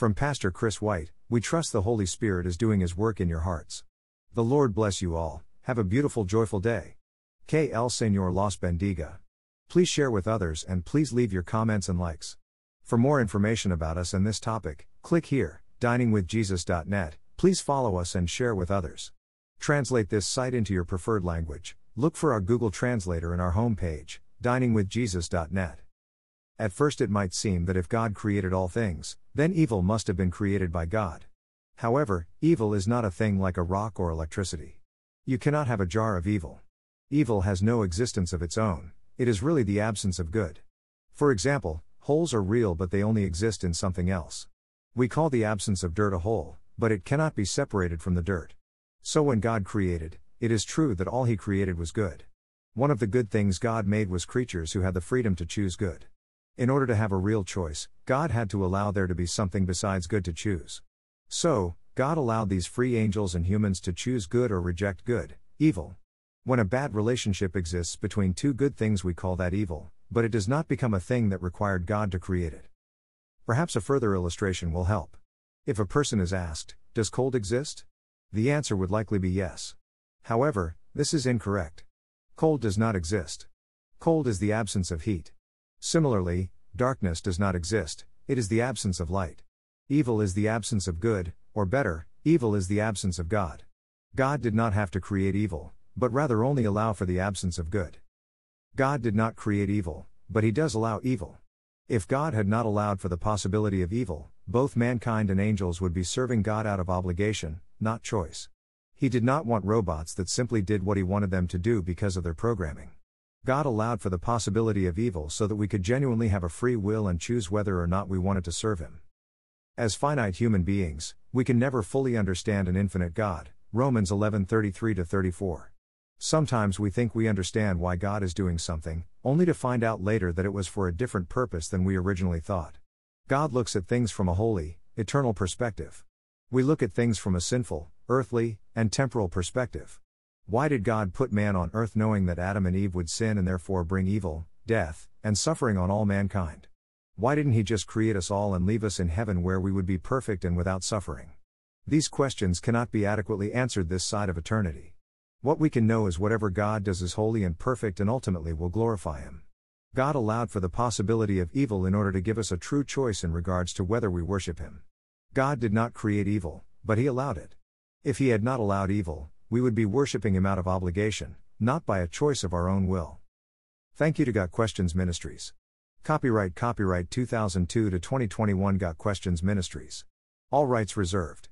From Pastor Chris White, we trust the Holy Spirit is doing His work in your hearts. The Lord bless you all, have a beautiful, joyful day. Que el Señor los bendiga. Please share with others and please leave your comments and likes. For more information about us and this topic, click here, diningwithjesus.net. Please follow us and share with others. Translate this site into your preferred language. Look for our Google Translator in our homepage, diningwithjesus.net. At first, it might seem that if God created all things, then evil must have been created by God. However, evil is not a thing like a rock or electricity. You cannot have a jar of evil. Evil has no existence of its own, it is really the absence of good. For example, holes are real but they only exist in something else. We call the absence of dirt a hole, but it cannot be separated from the dirt. So when God created, it is true that all He created was good. One of the good things God made was creatures who had the freedom to choose good. In order to have a real choice, God had to allow there to be something besides good to choose. So, God allowed these free angels and humans to choose good or reject good, evil. When a bad relationship exists between two good things, we call that evil, but it does not become a thing that required God to create it. Perhaps a further illustration will help. If a person is asked, Does cold exist? The answer would likely be yes. However, this is incorrect. Cold does not exist. Cold is the absence of heat. Similarly, darkness does not exist, it is the absence of light. Evil is the absence of good, or better, evil is the absence of God. God did not have to create evil, but rather only allow for the absence of good. God did not create evil, but He does allow evil. If God had not allowed for the possibility of evil, both mankind and angels would be serving God out of obligation, not choice. He did not want robots that simply did what He wanted them to do because of their programming. God allowed for the possibility of evil so that we could genuinely have a free will and choose whether or not we wanted to serve Him. As finite human beings, we can never fully understand an infinite God. Romans 11:33 34. Sometimes we think we understand why God is doing something, only to find out later that it was for a different purpose than we originally thought. God looks at things from a holy, eternal perspective. We look at things from a sinful, earthly, and temporal perspective. Why did God put man on earth knowing that Adam and Eve would sin and therefore bring evil, death, and suffering on all mankind? Why didn't He just create us all and leave us in heaven where we would be perfect and without suffering? These questions cannot be adequately answered this side of eternity. What we can know is whatever God does is holy and perfect and ultimately will glorify Him. God allowed for the possibility of evil in order to give us a true choice in regards to whether we worship Him. God did not create evil, but He allowed it. If He had not allowed evil, we would be worshiping Him out of obligation, not by a choice of our own will. Thank you to Got Questions Ministries. Copyright Copyright 2002 to 2021 Got Questions Ministries. All rights reserved.